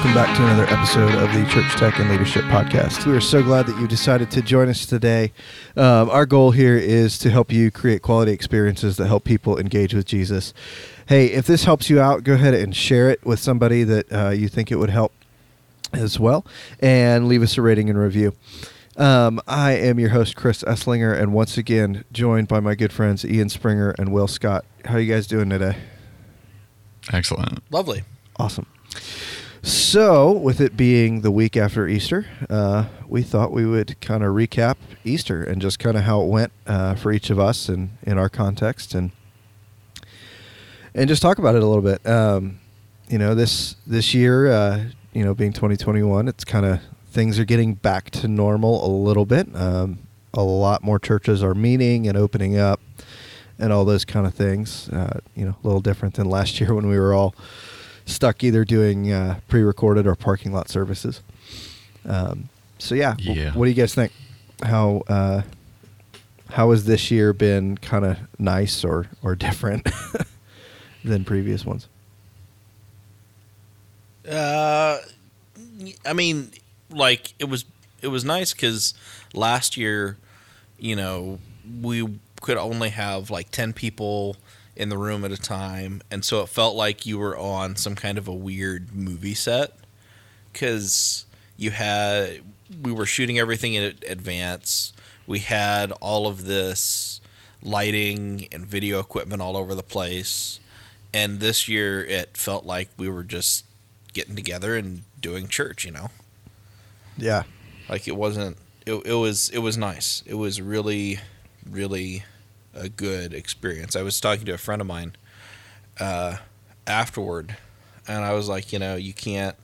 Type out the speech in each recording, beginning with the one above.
Welcome back to another episode of the Church Tech and Leadership Podcast. We are so glad that you decided to join us today. Um, our goal here is to help you create quality experiences that help people engage with Jesus. Hey, if this helps you out, go ahead and share it with somebody that uh, you think it would help as well, and leave us a rating and review. Um, I am your host, Chris Esslinger, and once again joined by my good friends Ian Springer and Will Scott. How are you guys doing today? Excellent. Lovely. Awesome. So, with it being the week after Easter, uh, we thought we would kind of recap Easter and just kind of how it went uh, for each of us and in our context, and and just talk about it a little bit. Um, you know, this this year, uh, you know, being 2021, it's kind of things are getting back to normal a little bit. Um, a lot more churches are meeting and opening up, and all those kind of things. Uh, you know, a little different than last year when we were all stuck either doing uh, pre-recorded or parking lot services. Um, so yeah, w- Yeah. what do you guys think? How uh, how has this year been kind of nice or or different than previous ones? Uh, I mean, like it was it was nice because last year, you know, we could only have like ten people in the room at a time, and so it felt like you were on some kind of a weird movie set because you had we were shooting everything in advance. We had all of this lighting and video equipment all over the place. And this year it felt like we were just getting together and doing church, you know. Yeah, Like it wasn't it, it was it was nice. It was really really a good experience. I was talking to a friend of mine uh, afterward and I was like, you know, you can't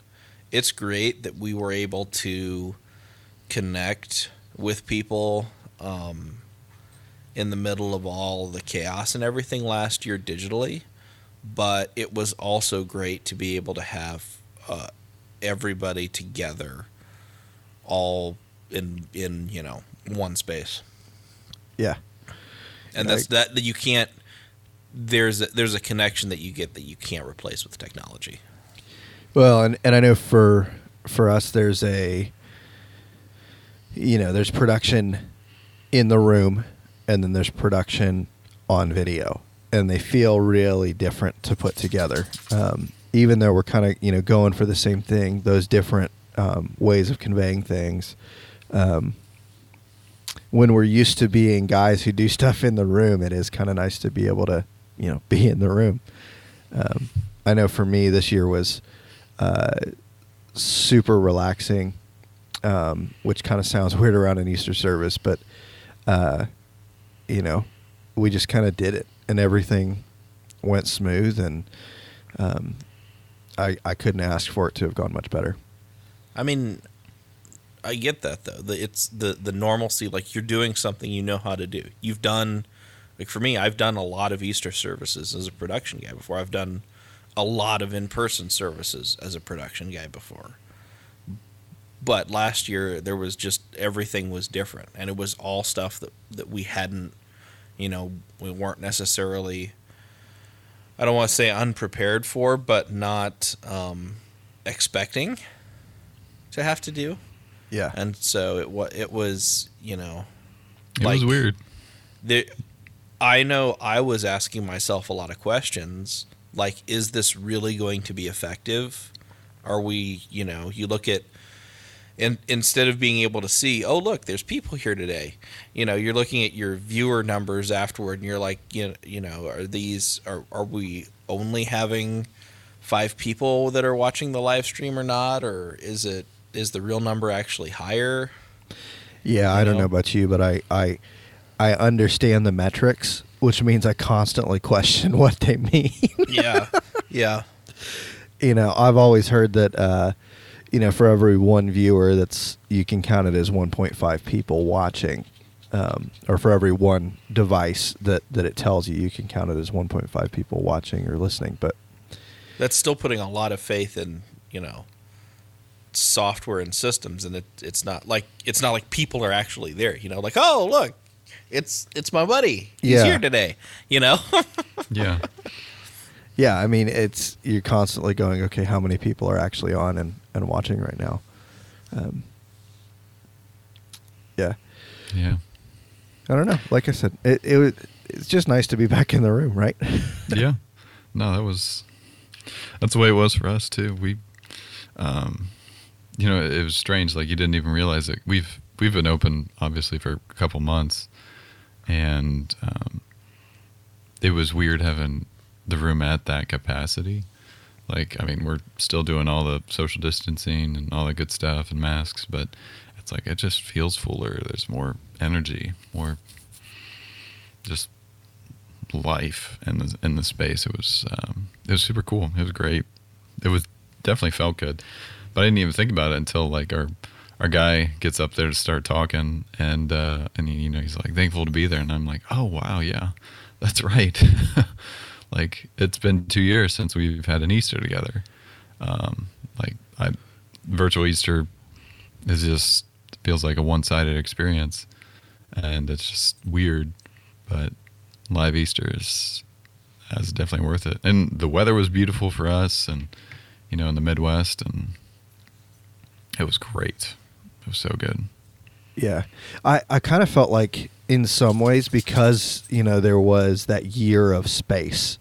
it's great that we were able to connect with people um, in the middle of all the chaos and everything last year digitally, but it was also great to be able to have uh, everybody together, all in in you know one space, yeah, and that's that that you can't. There's a, there's a connection that you get that you can't replace with technology. Well, and, and I know for for us, there's a you know there's production in the room, and then there's production on video, and they feel really different to put together. Um, even though we're kind of you know going for the same thing, those different um, ways of conveying things. Um, when we're used to being guys who do stuff in the room, it is kind of nice to be able to you know be in the room. Um, I know for me, this year was uh, super relaxing, um, which kind of sounds weird around an Easter service, but uh, you know, we just kind of did it, and everything went smooth, and um, I I couldn't ask for it to have gone much better. I mean, I get that though. The, it's the the normalcy. Like you're doing something you know how to do. You've done, like for me, I've done a lot of Easter services as a production guy before. I've done a lot of in person services as a production guy before. But last year there was just everything was different, and it was all stuff that that we hadn't, you know, we weren't necessarily. I don't want to say unprepared for, but not um, expecting to have to do Yeah, and so it was it was you know It was weird. there i know i was asking myself a lot of questions like is this really going to be effective? Are we you know you look at and instead of being able to see oh look there's people here today. You know you're looking at your viewer numbers afterward and you're like you know, you know are these are, are we only having five people that are watching the live stream or not? Or is it is the real number actually higher yeah. I you don't know? know about you, but I I I understand the metrics, which means I constantly question what they mean. yeah yeah you know, I've always heard that, uh, you know, for every one viewer, that's you can count it as 1.5 people watching, um, or for every one device that that it tells you, you can count it as 1.5 people watching or listening. But that's still putting a lot of faith in you know software and systems and it, it's not like it's not like people are actually there you know like oh look it's it's my buddy he's Yeah. here today you know Yeah. yeah, I mean, it's you're constantly going, okay, how many people are actually on and, and watching right now? Um, yeah, Yeah. I don't know. Like I said, it it was, it's just nice to be back in the room, right? yeah. No, that was that's the way it was for us too. We um you know, it was strange like you didn't even realize it. We've we've been open obviously for a couple months and um it was weird having the room at that capacity. Like I mean, we're still doing all the social distancing and all the good stuff and masks, but it's like it just feels fuller. There's more energy, more just life in the in the space. It was um, it was super cool. It was great. It was definitely felt good, but I didn't even think about it until like our our guy gets up there to start talking, and uh, and you know he's like thankful to be there, and I'm like, oh wow, yeah, that's right. like it's been two years since we've had an Easter together. Um, like I, virtual Easter is just feels like a one-sided experience, and it's just weird. But live Easter is is definitely worth it. And the weather was beautiful for us, and you know, in the Midwest, and it was great. It was so good. Yeah. I, I kind of felt like in some ways because, you know, there was that year of space,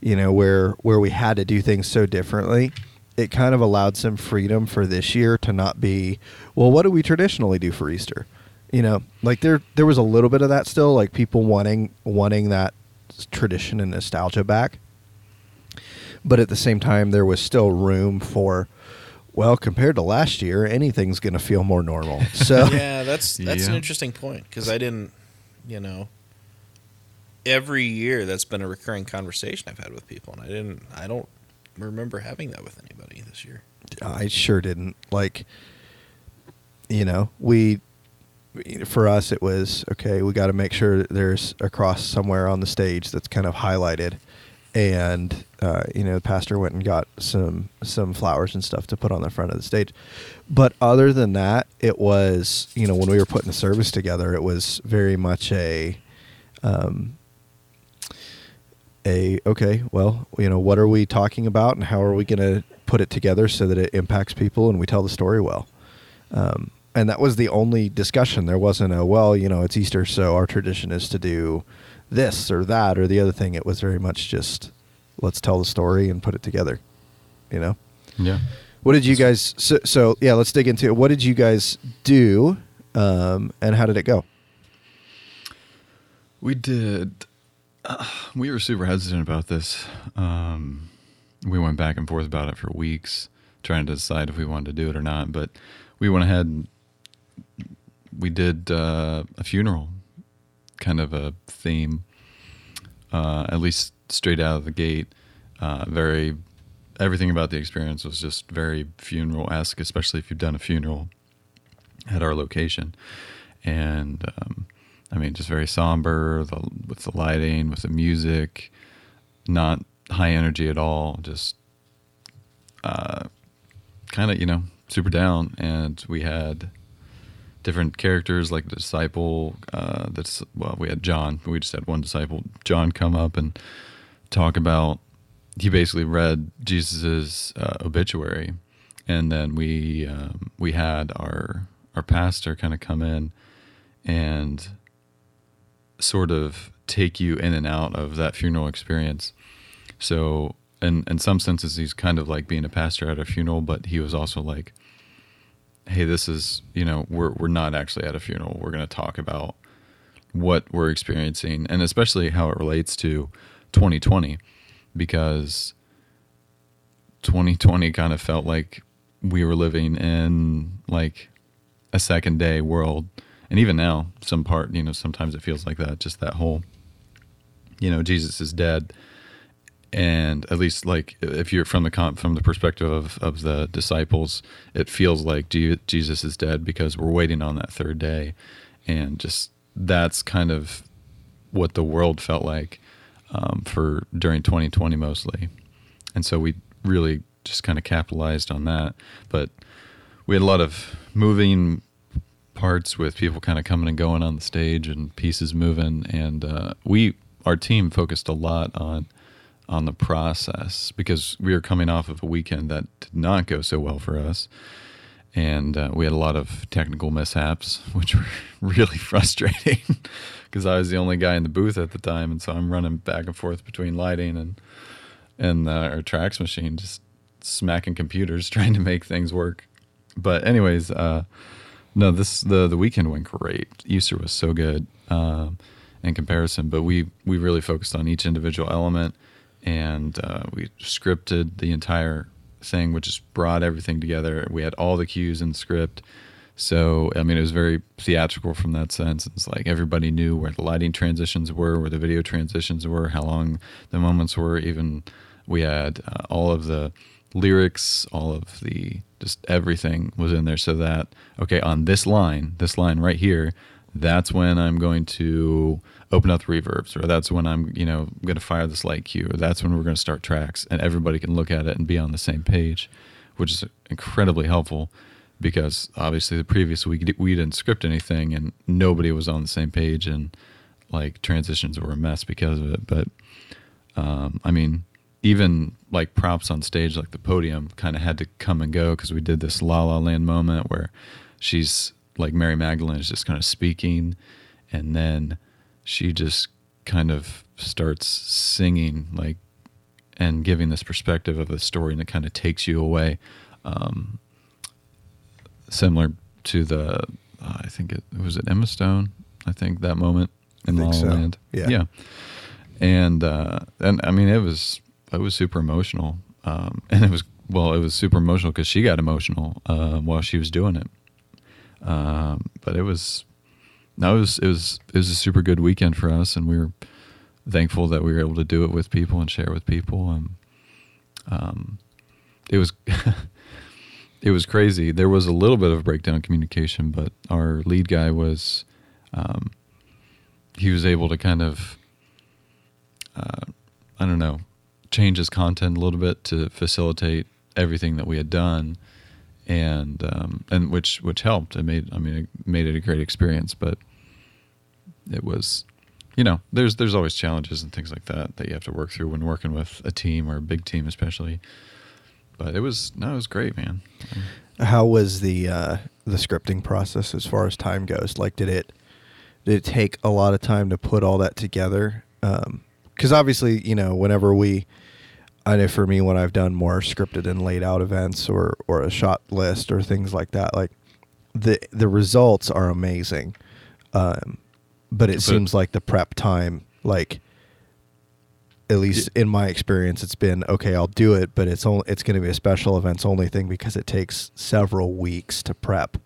you know, where where we had to do things so differently, it kind of allowed some freedom for this year to not be, well, what do we traditionally do for Easter? You know, like there there was a little bit of that still, like people wanting wanting that tradition and nostalgia back. But at the same time there was still room for well, compared to last year, anything's going to feel more normal. So yeah, that's that's an interesting point because I didn't, you know, every year that's been a recurring conversation I've had with people, and I didn't, I don't remember having that with anybody this year. I sure didn't. Like, you know, we, for us, it was okay, we got to make sure there's a cross somewhere on the stage that's kind of highlighted. And, uh, you know, the pastor went and got some, some flowers and stuff to put on the front of the stage. But other than that, it was, you know, when we were putting the service together, it was very much a, um, a okay well you know what are we talking about and how are we going to put it together so that it impacts people and we tell the story well um, and that was the only discussion there wasn't a well you know it's easter so our tradition is to do this or that or the other thing it was very much just let's tell the story and put it together you know Yeah. what did you guys so, so yeah let's dig into it what did you guys do um, and how did it go We did. Uh, we were super hesitant about this. Um, we went back and forth about it for weeks, trying to decide if we wanted to do it or not. But we went ahead. and We did uh, a funeral, kind of a theme, uh, at least straight out of the gate. Uh, very, everything about the experience was just very funeral esque, especially if you've done a funeral at our location. And um, I mean, just very somber the, with the lighting, with the music, not high energy at all. Just uh, kind of, you know, super down. And we had different characters like the disciple. Uh, that's well, we had John. We just had one disciple, John, come up and talk about. He basically read Jesus's uh, obituary, and then we um, we had our our pastor kind of come in and sort of take you in and out of that funeral experience. So, in in some senses, he's kind of like being a pastor at a funeral, but he was also like, "Hey, this is you know we're we're not actually at a funeral. We're going to talk about what we're experiencing, and especially how it relates to 2020, because 2020 kind of felt like we were living in like a second day world and even now some part you know sometimes it feels like that just that whole you know jesus is dead and at least like if you're from the from the perspective of, of the disciples it feels like jesus is dead because we're waiting on that third day. And just that's kind of what the world felt like um, for during 2020 mostly. And so we really just kind of capitalized on that. But we had a lot of moving parts with people kind of coming and going on the stage and pieces moving. And uh, we our team focused a lot on on the process because we were coming off of a weekend that did not go so well for us. And uh, we had a lot of technical mishaps, which were really frustrating because I was the only guy in the booth at the time. And so I'm running back and forth between lighting and, and uh, our tracks machine, just smacking computers trying to make things work. But, anyways, uh, no, this the the weekend went great. Easter was so good. Um, in comparison, but we we really focused on each individual element, and uh, we scripted the entire thing, which just brought everything together. We had all the cues in script. So, I mean, it was very theatrical from that sense. It's like everybody knew where the lighting transitions were, where the video transitions were, how long the moments were. Even we had uh, all of the lyrics, all of the just everything was in there so that, okay, on this line, this line right here, that's when I'm going to open up the reverbs, or that's when I'm, you know, going to fire this light cue, or that's when we're going to start tracks, and everybody can look at it and be on the same page, which is incredibly helpful because obviously the previous week we didn't script anything and nobody was on the same page and like transitions were a mess because of it. But um, I mean, even like props on stage, like the podium, kind of had to come and go because we did this La La Land moment where she's like Mary Magdalene is just kind of speaking, and then she just kind of starts singing like and giving this perspective of the story, and it kind of takes you away. Um, similar to the, uh, I think it was it Emma Stone. I think that moment in La La so. Land. Yeah. yeah, and uh, and I mean it was it was super emotional, um, and it was well it was super emotional because she got emotional uh, while she was doing it. Um, but it was no, it was it was it was a super good weekend for us, and we were thankful that we were able to do it with people and share with people. And um, it was it was crazy. There was a little bit of breakdown in communication, but our lead guy was um, he was able to kind of uh, I don't know change his content a little bit to facilitate everything that we had done and um, and which which helped. It made I mean it made it a great experience, but it was you know there's there's always challenges and things like that that you have to work through when working with a team or a big team especially. But it was no, it was great, man. How was the uh, the scripting process as far as time goes? Like, did it did it take a lot of time to put all that together? Because obviously, you know, whenever we, I know for me, when I've done more scripted and laid out events or or a shot list or things like that, like the the results are amazing, um, but it But- seems like the prep time, like at least in my experience, it's been okay. I'll do it, but it's only it's going to be a special events only thing because it takes several weeks to prep.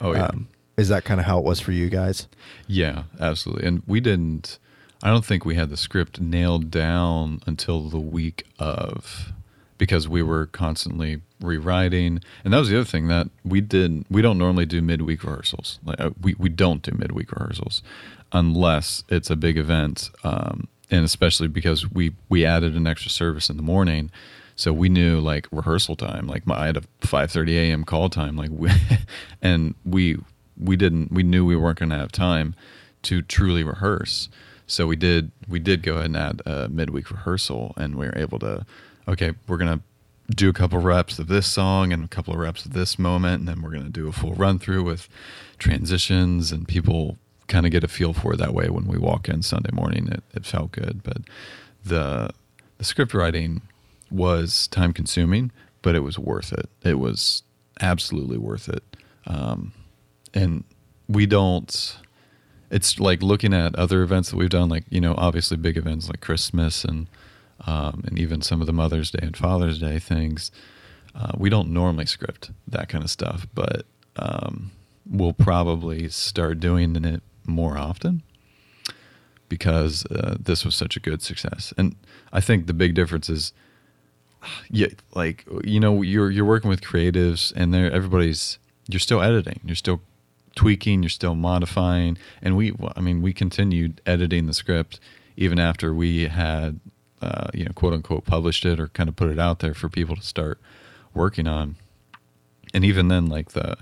Oh yeah. Um, is that kind of how it was for you guys? Yeah, absolutely. And we didn't, I don't think we had the script nailed down until the week of because we were constantly rewriting. And that was the other thing that we did. We don't normally do midweek rehearsals. Like, uh, we, we don't do midweek rehearsals unless it's a big event. Um, and especially because we, we added an extra service in the morning. So we knew like rehearsal time, like my, I had a 5:30 a.m. call time, like we, and we we didn't we knew we weren't going to have time to truly rehearse. So we did we did go ahead and add a midweek rehearsal, and we were able to okay, we're gonna do a couple reps of this song and a couple of reps of this moment, and then we're gonna do a full run through with transitions, and people kind of get a feel for it that way when we walk in Sunday morning. It, it felt good, but the the script writing was time consuming, but it was worth it. It was absolutely worth it. Um, and we don't it's like looking at other events that we've done like you know obviously big events like christmas and um, and even some of the mother's day and father's day things. Uh, we don't normally script that kind of stuff but um, we'll probably start doing it more often because uh, this was such a good success. And i think the big difference is yeah like you know you're you're working with creatives and they're everybody's you're still editing you're still tweaking you're still modifying and we I mean we continued editing the script even after we had uh, you know quote unquote published it or kind of put it out there for people to start working on and even then like the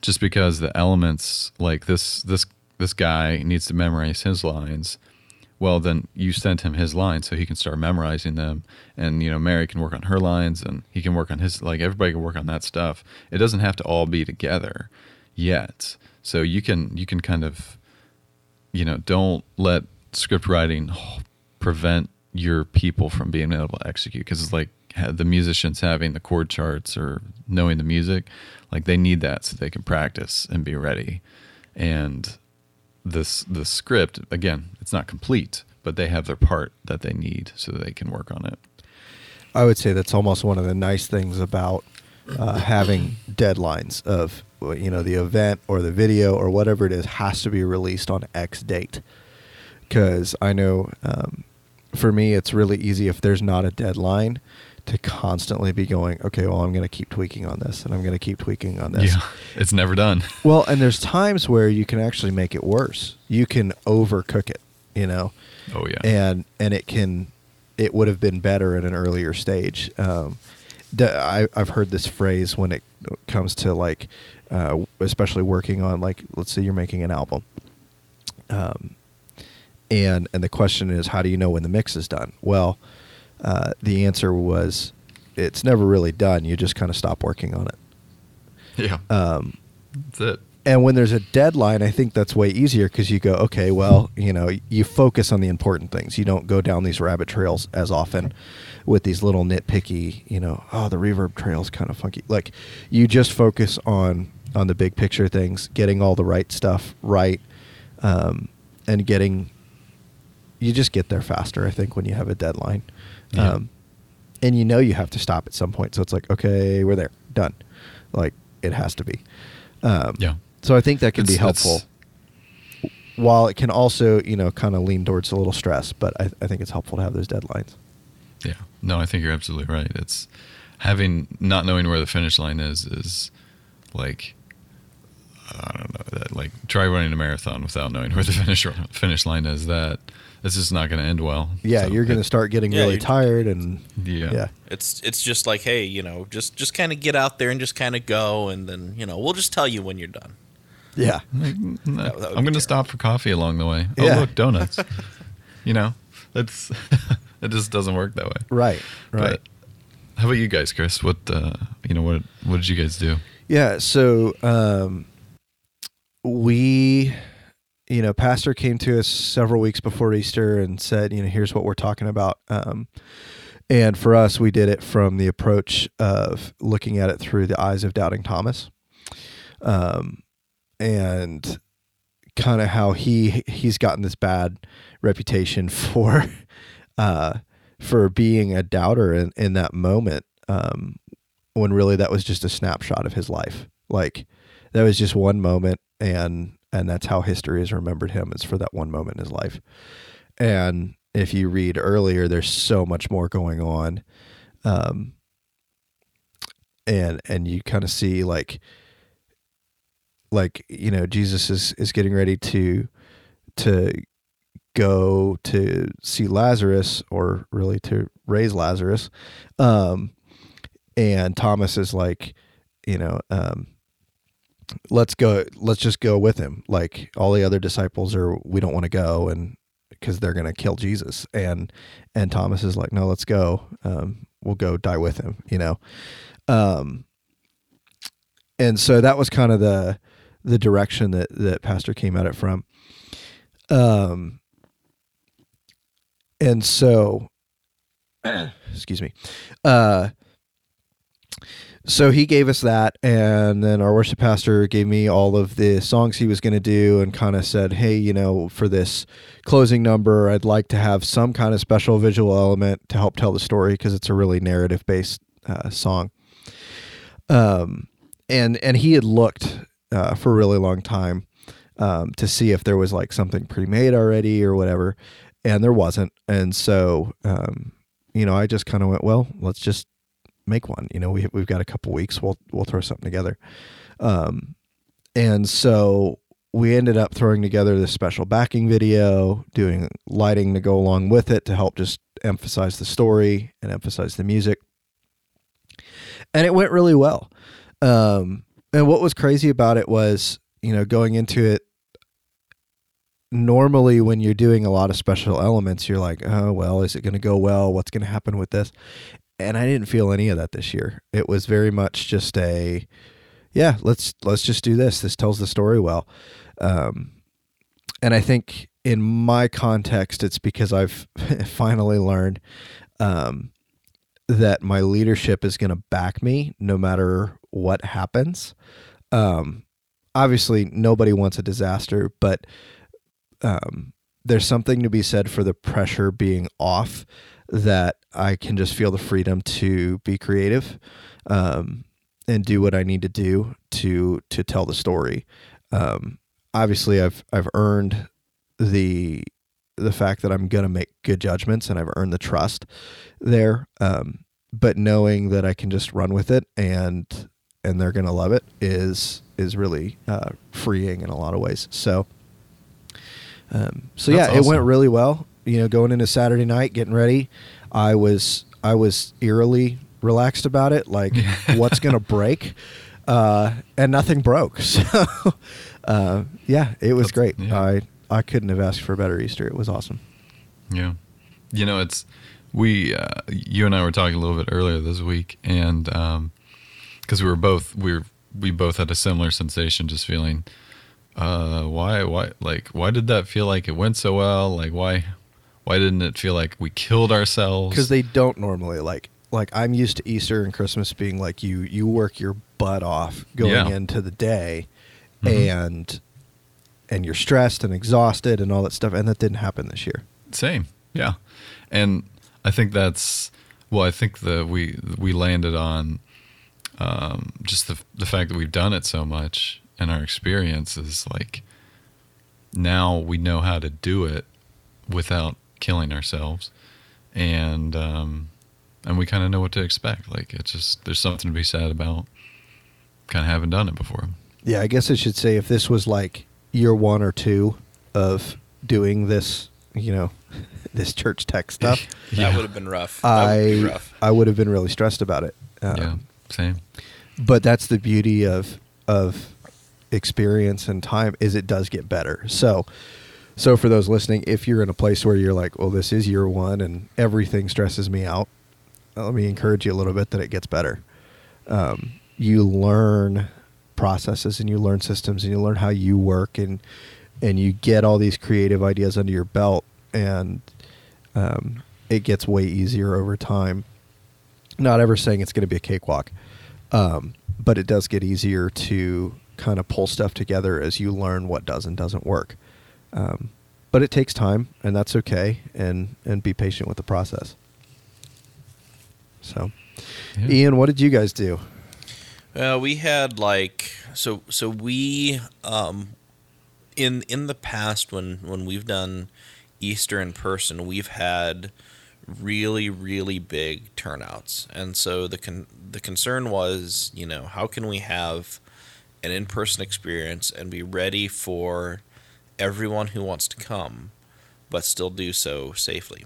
just because the elements like this this this guy needs to memorize his lines well, then you sent him his lines so he can start memorizing them. And, you know, Mary can work on her lines and he can work on his, like, everybody can work on that stuff. It doesn't have to all be together yet. So you can, you can kind of, you know, don't let script writing prevent your people from being able to execute because it's like the musicians having the chord charts or knowing the music like they need that so they can practice and be ready and this the script again it's not complete but they have their part that they need so they can work on it i would say that's almost one of the nice things about uh, having deadlines of you know the event or the video or whatever it is has to be released on x date because i know um, for me it's really easy if there's not a deadline to constantly be going, okay, well, I'm going to keep tweaking on this and I'm going to keep tweaking on this. Yeah, it's never done. well, and there's times where you can actually make it worse. You can overcook it, you know? Oh, yeah. And, and it can, it would have been better at an earlier stage. Um, I, I've heard this phrase when it comes to like, uh, especially working on like, let's say you're making an album. Um, and, and the question is, how do you know when the mix is done? Well, uh, the answer was it's never really done. You just kind of stop working on it. Yeah. Um, that's it. And when there's a deadline, I think that's way easier because you go, okay, well, you know, you focus on the important things. You don't go down these rabbit trails as often with these little nitpicky, you know, oh, the reverb trail is kind of funky. Like, you just focus on on the big picture things, getting all the right stuff right, um, and getting. You just get there faster, I think, when you have a deadline. Yeah. Um, and you know you have to stop at some point. So it's like, okay, we're there, done. Like it has to be. Um, yeah. So I think that can it's, be helpful. While it can also, you know, kind of lean towards a little stress, but I, I think it's helpful to have those deadlines. Yeah. No, I think you're absolutely right. It's having not knowing where the finish line is is like I don't know that like try running a marathon without knowing where the finish finish line is. That this is not going to end well. Yeah, so you're going to start getting yeah, really tired, and yeah. yeah, it's it's just like, hey, you know, just just kind of get out there and just kind of go, and then you know, we'll just tell you when you're done. Yeah, like, that, that I'm going to stop for coffee along the way. Oh, look, donuts. you know, that's it. Just doesn't work that way. Right. Right. But how about you guys, Chris? What uh, you know? What what did you guys do? Yeah. So um, we you know, pastor came to us several weeks before Easter and said, you know, here's what we're talking about. Um, and for us, we did it from the approach of looking at it through the eyes of doubting Thomas, um, and kind of how he he's gotten this bad reputation for uh, for being a doubter in, in that moment, um, when really that was just a snapshot of his life. Like that was just one moment, and and that's how history has remembered him is for that one moment in his life. And if you read earlier there's so much more going on um and and you kind of see like like you know jesus is is getting ready to to go to see lazarus or really to raise lazarus um and thomas is like you know um let's go let's just go with him. Like all the other disciples are we don't want to go and because they're going to kill jesus. And and thomas is like no let's go. Um, we'll go die with him you know? Um, and so that was kind of the the direction that that pastor came at it from. Um and so excuse me uh so he gave us that and then our worship pastor gave me all of the songs he was going to do and kind of said hey you know for this closing number i'd like to have some kind of special visual element to help tell the story because it's a really narrative based uh, song. Um, and and he had looked uh, for a really long time um, to see if there was like something pre-made already or whatever and there wasn't. And so um, you know i just kind of went well let's just make one. You know, we we've got a couple weeks. We'll we'll throw something together. Um, and so we ended up throwing together this special backing video, doing lighting to go along with it to help just emphasize the story and emphasize the music. And it went really well. Um, and what was crazy about it was, you know, going into it, normally when you're doing a lot of special elements, you're like, oh well, is it going to go well? What's going to happen with this? And I didn't feel any of that this year. It was very much just a, yeah, let's let's just do this. This tells the story well. Um, and I think in my context, it's because I've finally learned um, that my leadership is going to back me no matter what happens. Um, obviously, nobody wants a disaster, but um, there's something to be said for the pressure being off that I can just feel the freedom to be creative um, and do what I need to do to to tell the story. Um, obviously, I've I've earned the the fact that I'm going to make good judgments and I've earned the trust there. Um, but knowing that I can just run with it and and they're going to love it is is really uh, freeing in a lot of ways. So, um, so That's yeah, it went really well. You know, going into Saturday night, getting ready, I was I was eerily relaxed about it. Like, what's going to break? Uh, and nothing broke. So, uh, yeah, it was That's- great. yeah. I I couldn't have asked for a better Easter. It was awesome. Yeah. You know, it's we uh, you and I were talking a little bit earlier this week and um cuz we were both we were we both had a similar sensation just feeling uh why why like why did that feel like it went so well? Like why why didn't it feel like we killed ourselves? because they don't normally like like I'm used to Easter and Christmas being like you you work your butt off going Yeah. into the day, Mhm. and and you're stressed and exhausted and all that stuff, and that didn't happen this year. Same, yeah, and I think that's well. I think that we we landed on um, just the the fact that we've done it so much, and our experience is like now we know how to do it without killing ourselves, and um, and we kind of know what to expect. Like it's just there's something to be said about kind of having done it before. Yeah, I guess I should say if this was like year one or two of doing this, you know, this church tech stuff, That would have been rough. That would be I rough. I would have been really stressed about it. Um, yeah, same. but that's the beauty of of experience and time is it does get better so so for those listening if you're in a place where you're like well this is year one and everything stresses me out let me encourage you a little bit that it gets better um, you learn processes and you learn systems and you learn how you work and and you get all these creative ideas under your belt and um, it gets way easier over time not ever saying it's going to be a cakewalk, um, but it does get easier to kind of pull stuff together as you learn what does and doesn't work. Um, but it takes time, and that's okay, and and be patient with the process. So, Yeah. Ian, what did you guys do? Uh, we had like so so we um in in the past when when we've done Easter in person, we've had really really big turnouts. And so the con- the concern was, you know, how can we have an in-person experience and be ready for everyone who wants to come but still do so safely.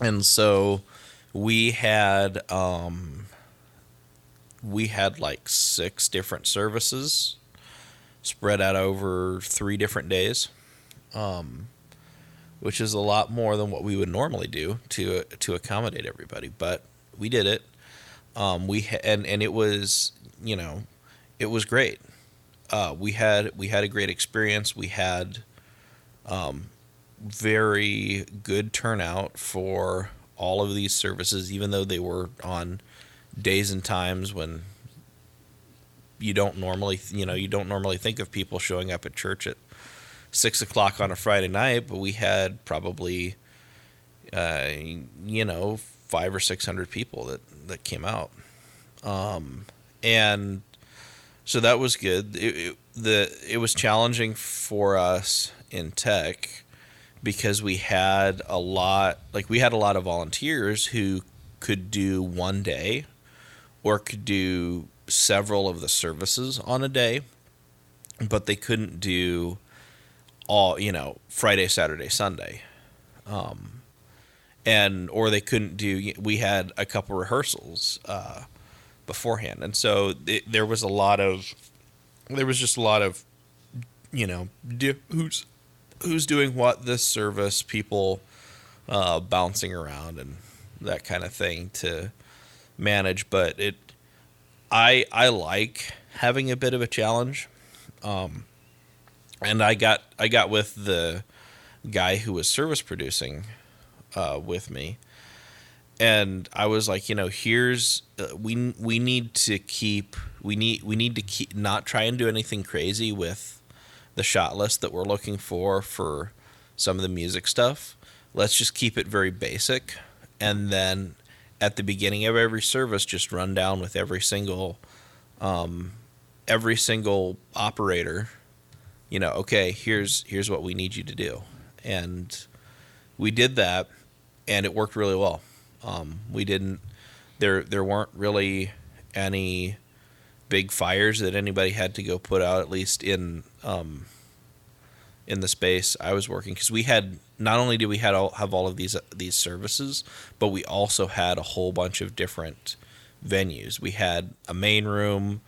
And so we had um we had like six different services spread out over three different days, um, which is a lot more than what we would normally do to to accommodate everybody. But we did it. Um, we ha- and and it was you know it was great. Uh, we had we had a great experience. We had um, very good turnout for all of these services, even though they were on days and times when you don't normally you know you don't normally think of people showing up at church at six o'clock on a Friday night, but we had probably uh, you know five or six hundred people that that came out, um, and so that was good. It, it, the it was challenging for us in tech because we had a lot like we had a lot of volunteers who could do one day or could do several of the services on a day but they couldn't do all you know friday saturday sunday um, and or they couldn't do we had a couple rehearsals uh, beforehand. And so it, there was a lot of there was just a lot of you know di- who's who's doing what this service, people uh, bouncing around and that kind of thing to manage. But it, I I like having a bit of a challenge, um, and I got I got with the guy who was service producing uh, with me, and I was like, you know, here's uh, we we need to keep we need we need to keep not try and do anything crazy with the shot list that we're looking for for some of the music stuff. Let's just keep it very basic, and then at the beginning of every service, just run down with every single um, every single operator. You know, okay, here's here's what we need you to do, and we did that, and it worked really well. Um, we didn't there there weren't really any big fires that anybody had to go put out at least in um, in the space I was working because we had not only did we had all, have all of these these services but we also had a whole bunch of different venues. We had a main room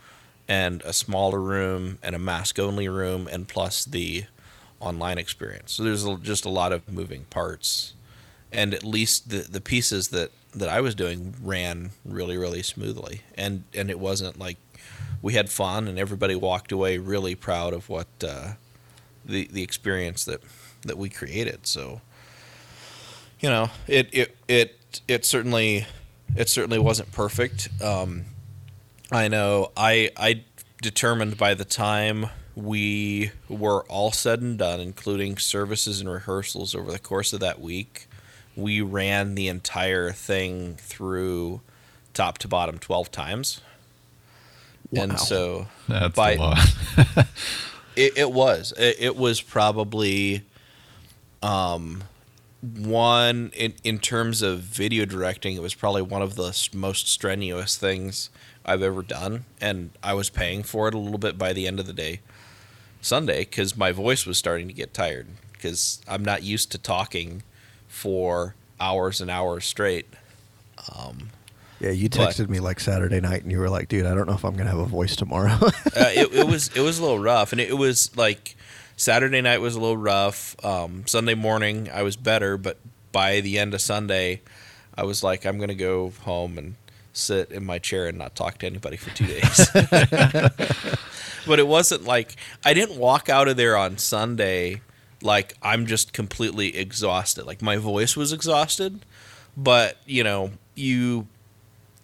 and a smaller room and a mask only room and plus the online experience. So there's just a lot of moving parts and at least the the pieces that that I was doing ran really really smoothly. And and it wasn't like we had fun and everybody walked away really proud of what uh, the the experience that that we created. So you know it it it it certainly it certainly wasn't perfect. Um, I know I I determined by the time we were all said and done including services and rehearsals over the course of that week we ran the entire thing through top to bottom 12 times. Wow. And so that's by, a lot. it, it, was. It, it, was probably um, one in, in terms of video directing, it was probably one of the most strenuous things I've ever done. And I was paying for it a little bit by the end of the day Sunday because my voice was starting to get tired because I'm not used to talking for hours and hours straight. Um, yeah, you texted but, me like Saturday night, and you were like, "Dude, I don't know if I'm gonna have a voice tomorrow." uh, it, it, was it was a little rough, and it, it was like Saturday night was a little rough. Um, Sunday morning I was better, but by the end of Sunday, I was like, "I'm gonna go home and sit in my chair and not talk to anybody for two days." but it wasn't like I didn't walk out of there on Sunday like I'm just completely exhausted. Like my voice was exhausted, but you know, you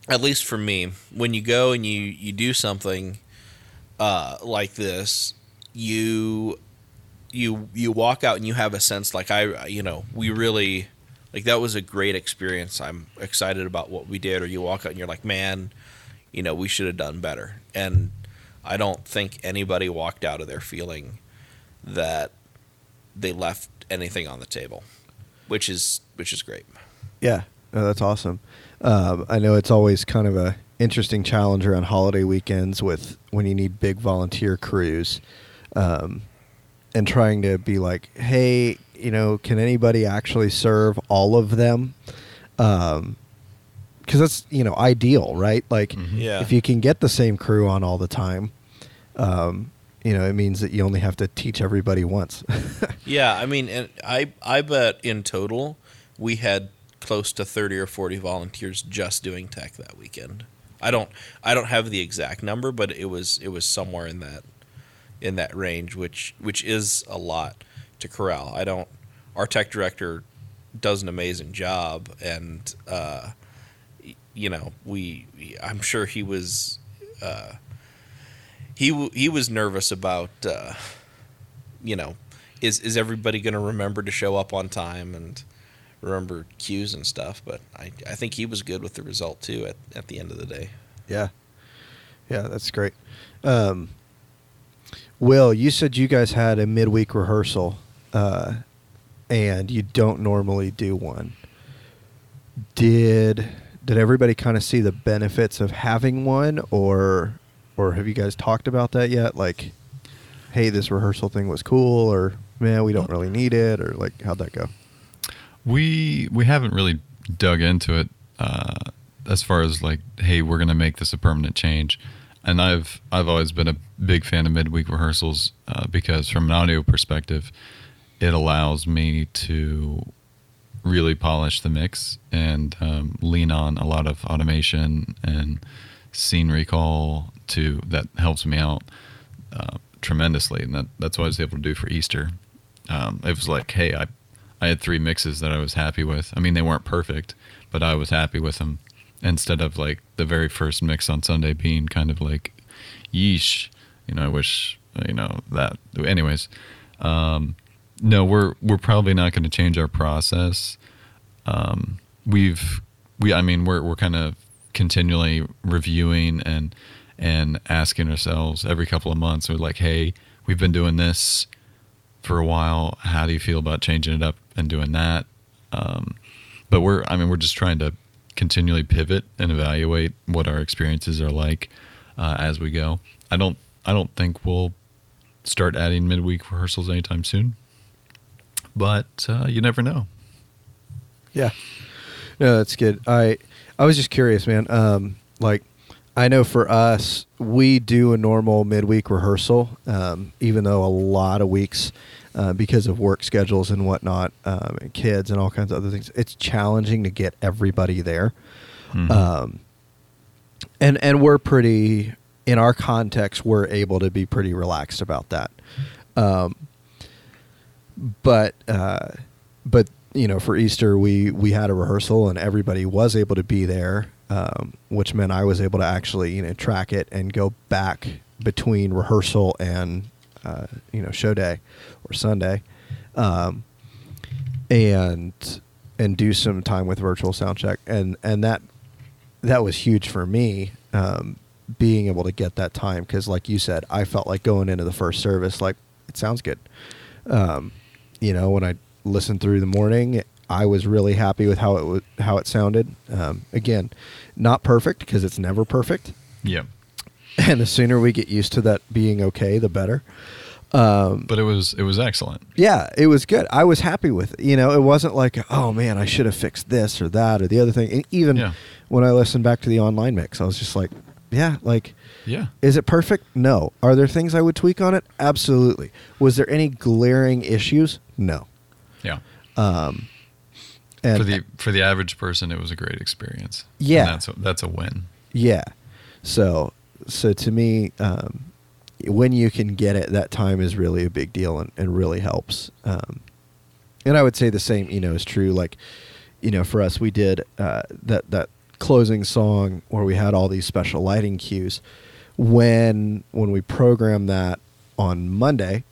at least for me, when you go and you you do something uh, like this, you you you walk out and you have a sense like I you know we really like that was a great experience. I'm excited about what we did. Or you walk out and you're like, man, you know, we should have done better. And I don't think anybody walked out of there feeling that they left anything on the table, which is which is great. Yeah, no, that's awesome. Um, I know it's always kind of a interesting challenge around holiday weekends with when you need big volunteer crews, um, and trying to be like, hey, you know, can anybody actually serve all of them? Um, because that's you know ideal, right? Like, mm-hmm. yeah. if you can get the same crew on all the time, um, you know, it means that you only have to teach everybody once. yeah, I mean, and I I bet in total we had close to 30 or 40 volunteers just doing tech that weekend. I don't I don't have the exact number, but it was it was somewhere in that in that range, which which is a lot to corral. I don't our tech director does an amazing job and uh, you know, we I'm sure he was uh, he he was nervous about uh, you know is is everybody going to remember to show up on time and remember cues and stuff? But I, I think he was good with the result too at, at the end of the day. Yeah. Yeah that's great. Um, will you said you guys had a midweek rehearsal uh, and you don't normally do one. Did did everybody kind of see the benefits of having one or or have you guys talked about that yet? Like, hey, this rehearsal thing was cool, or man, we don't really need it, or like, how'd that go? We we haven't really dug into it uh, as far as like, hey, we're gonna make this a permanent change. And I've I've always been a big fan of midweek rehearsals uh, because from an audio perspective, it allows me to really polish the mix and um, lean on a lot of automation and scene recall that helps me out uh, tremendously, and that that's what I was able to do for Easter. Um, it was like, hey, I I had three mixes that I was happy with. I mean, they weren't perfect, but I was happy with them. Instead of like the very first mix on Sunday being kind of like, yeesh, you know, I wish you know that. Anyways, um, no, we're we're probably not going to change our process. Um, we've we I mean we're we're kind of continually reviewing and and asking ourselves every couple of months. We're like, hey, we've been doing this for a while. How do you feel about changing it up and doing that? Um, but we're I mean we're just trying to continually pivot and evaluate what our experiences are like uh, as we go. I don't I don't think we'll start adding midweek rehearsals anytime soon, but uh, you never know. Yeah. No, that's good. I I was just curious, man. Um, like I know for us, we do a normal midweek rehearsal, um, even though a lot of weeks, uh, because of work schedules and whatnot, um, and kids and all kinds of other things, it's challenging to get everybody there. Mhm. Um, and and we're pretty in our context, we're able to be pretty relaxed about that. Um, but uh, but you know, for Easter, we we had a rehearsal and everybody was able to be there, um, which meant I was able to actually you know track it and go back between rehearsal and uh, you know show day or Sunday, um, and and do some time with virtual sound check. And and that that was huge for me um, being able to get that time because like you said i felt like going into the first service like it sounds good. Um, you know when i listened through the morning i was really happy with how it w- how it sounded um, again not perfect because it's never perfect Yeah. and the sooner we get used to that being okay the better um, But it was it was excellent. yeah, it was good. I was happy with it. You know, it wasn't like, oh man, I should have fixed this or that or the other thing. And even Yeah. when I listened back to the online mix, I was just like, yeah, like, Yeah. is it perfect? No. Are there things I would tweak on it? Absolutely. Was there any glaring issues? No. Yeah. Um, and for the for the average person, it was a great experience. Yeah. And that's a, that's a win. yeah, so so to me, um, when you can get it, that time is really a big deal and, and really helps. Um, and I would say the same, you know, is true. Like, you know, for us, we did uh, that that closing song where we had all these special lighting cues. When when we programmed that on Monday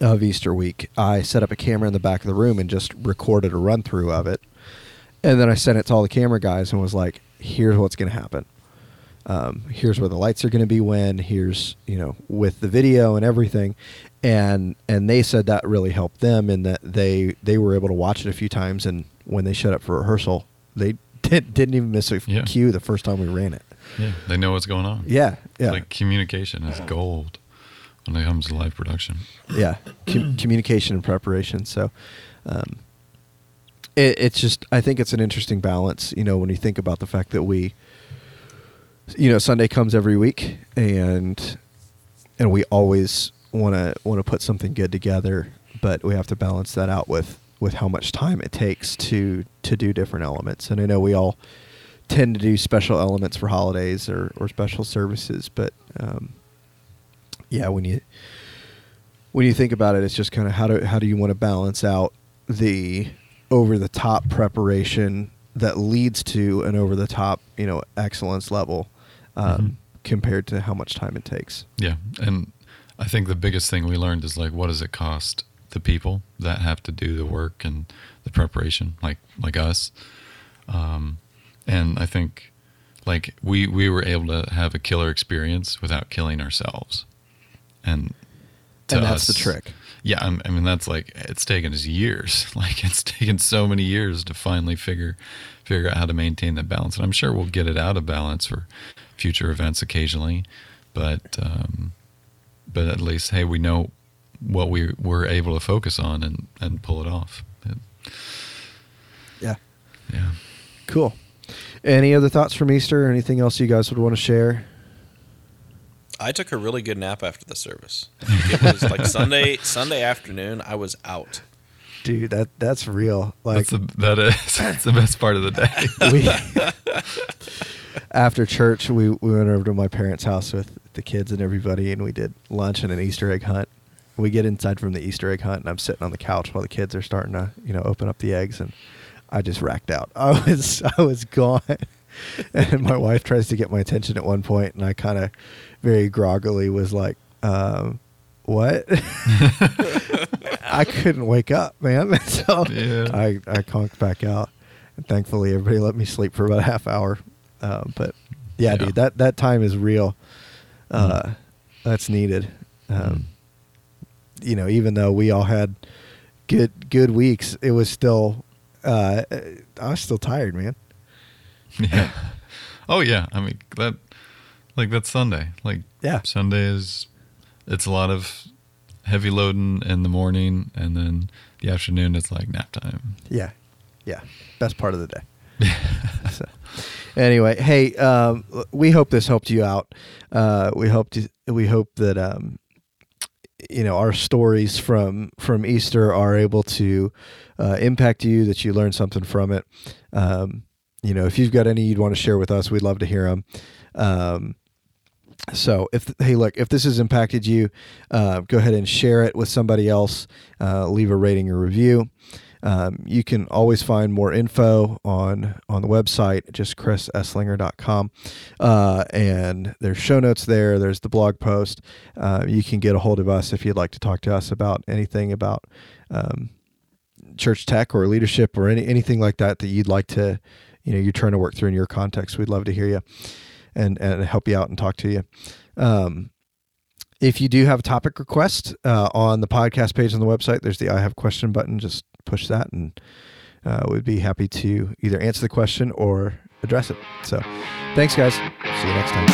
of Easter week, I set up a camera in the back of the room and just recorded a run through of it, and then I sent it to all the camera guys and was like, "Here's what's going to happen." um, here's where the lights are going to be when here's you know with the video and everything and and they said that really helped them in that they they were able to watch it a few times and when they showed up for rehearsal they did, didn't even miss a Yeah. cue the first time we ran it Yeah. They know what's going on. yeah yeah Like communication is gold when it comes to live production. yeah Com- communication and preparation so um, it, it's just i think it's an interesting balance you know when you think about the fact that we you know sunday comes every week and and we always want to want to put something good together but we have to balance that out with with how much time it takes to to do different elements and i know we all tend to do special elements for holidays or or special services but um yeah when you when you think about it, it's just kind of how do how do you want to balance out the over the top preparation that leads to an over the top you know excellence level um, Mhm. compared to how much time it takes. Yeah. And I think the biggest thing we learned is like what does it cost the people that have to do the work and the preparation, like like us. Um, and I think like we we were able to have a killer experience without killing ourselves. And and that's the trick. Yeah, I'm- I mean that's like it's taken us years. Like it's taken so many years to finally figure figure out how to maintain that balance. And I'm sure we'll get it out of balance for future events occasionally, but um, but at least hey, we know what we were able to focus on and and pull it off. It- Yeah, yeah. cool. Any other thoughts from Easter? Anything else you guys would want to share? I took a really good nap after the service. It was like Sunday Sunday afternoon. I was out. Dude, that that's real. Like That's the, that is that's the best part of the day. we after church we, we went over to my parents' house with the kids and everybody and we did lunch and an Easter egg hunt. We get inside from the Easter egg hunt and I'm sitting on the couch while the kids are starting to, you know, open up the eggs and I just racked out. I was I was gone. And my wife tries to get my attention at one point and I kind of very groggily was like, um, what? I couldn't wake up, man. so Yeah. I, I conked back out. And thankfully, everybody let me sleep for about a half hour. Uh, but yeah, Yeah. dude, that, that time is real. Uh, Mm. That's needed. Um, Mm. You know, even though we all had good good weeks, it was still. Uh, I was still tired, man. Yeah. Oh yeah. I mean that like that's Sunday. Like Yeah. Sunday is it's a lot of heavy loading in the morning and then the afternoon it's like nap time. Yeah, yeah. Best part of the day. so, anyway, hey, um, we hope this helped you out. Uh, we hope to, we hope that um, you know our stories from from Easter are able to uh, impact you. That you learn something from it. Um, you know, if you've got any you'd want to share with us, we'd love to hear them. Um, so if hey look if this has impacted you uh, go ahead and share it with somebody else uh, leave a rating or review. Um, you can always find more info on on the website just chrisesslinger.com uh, and there's show notes there there's the blog post. Uh, you can get a hold of us if you'd like to talk to us about anything about um, church tech or leadership or any, anything like that that you'd like to you know you're trying to work through in your context. We'd love to hear you and and help you out and talk to you. Um, if you do have a topic request uh, on the podcast page on the website there's the i have question button. Just push that and uh, we'd be happy to either answer the question or address it. So thanks guys. See you next time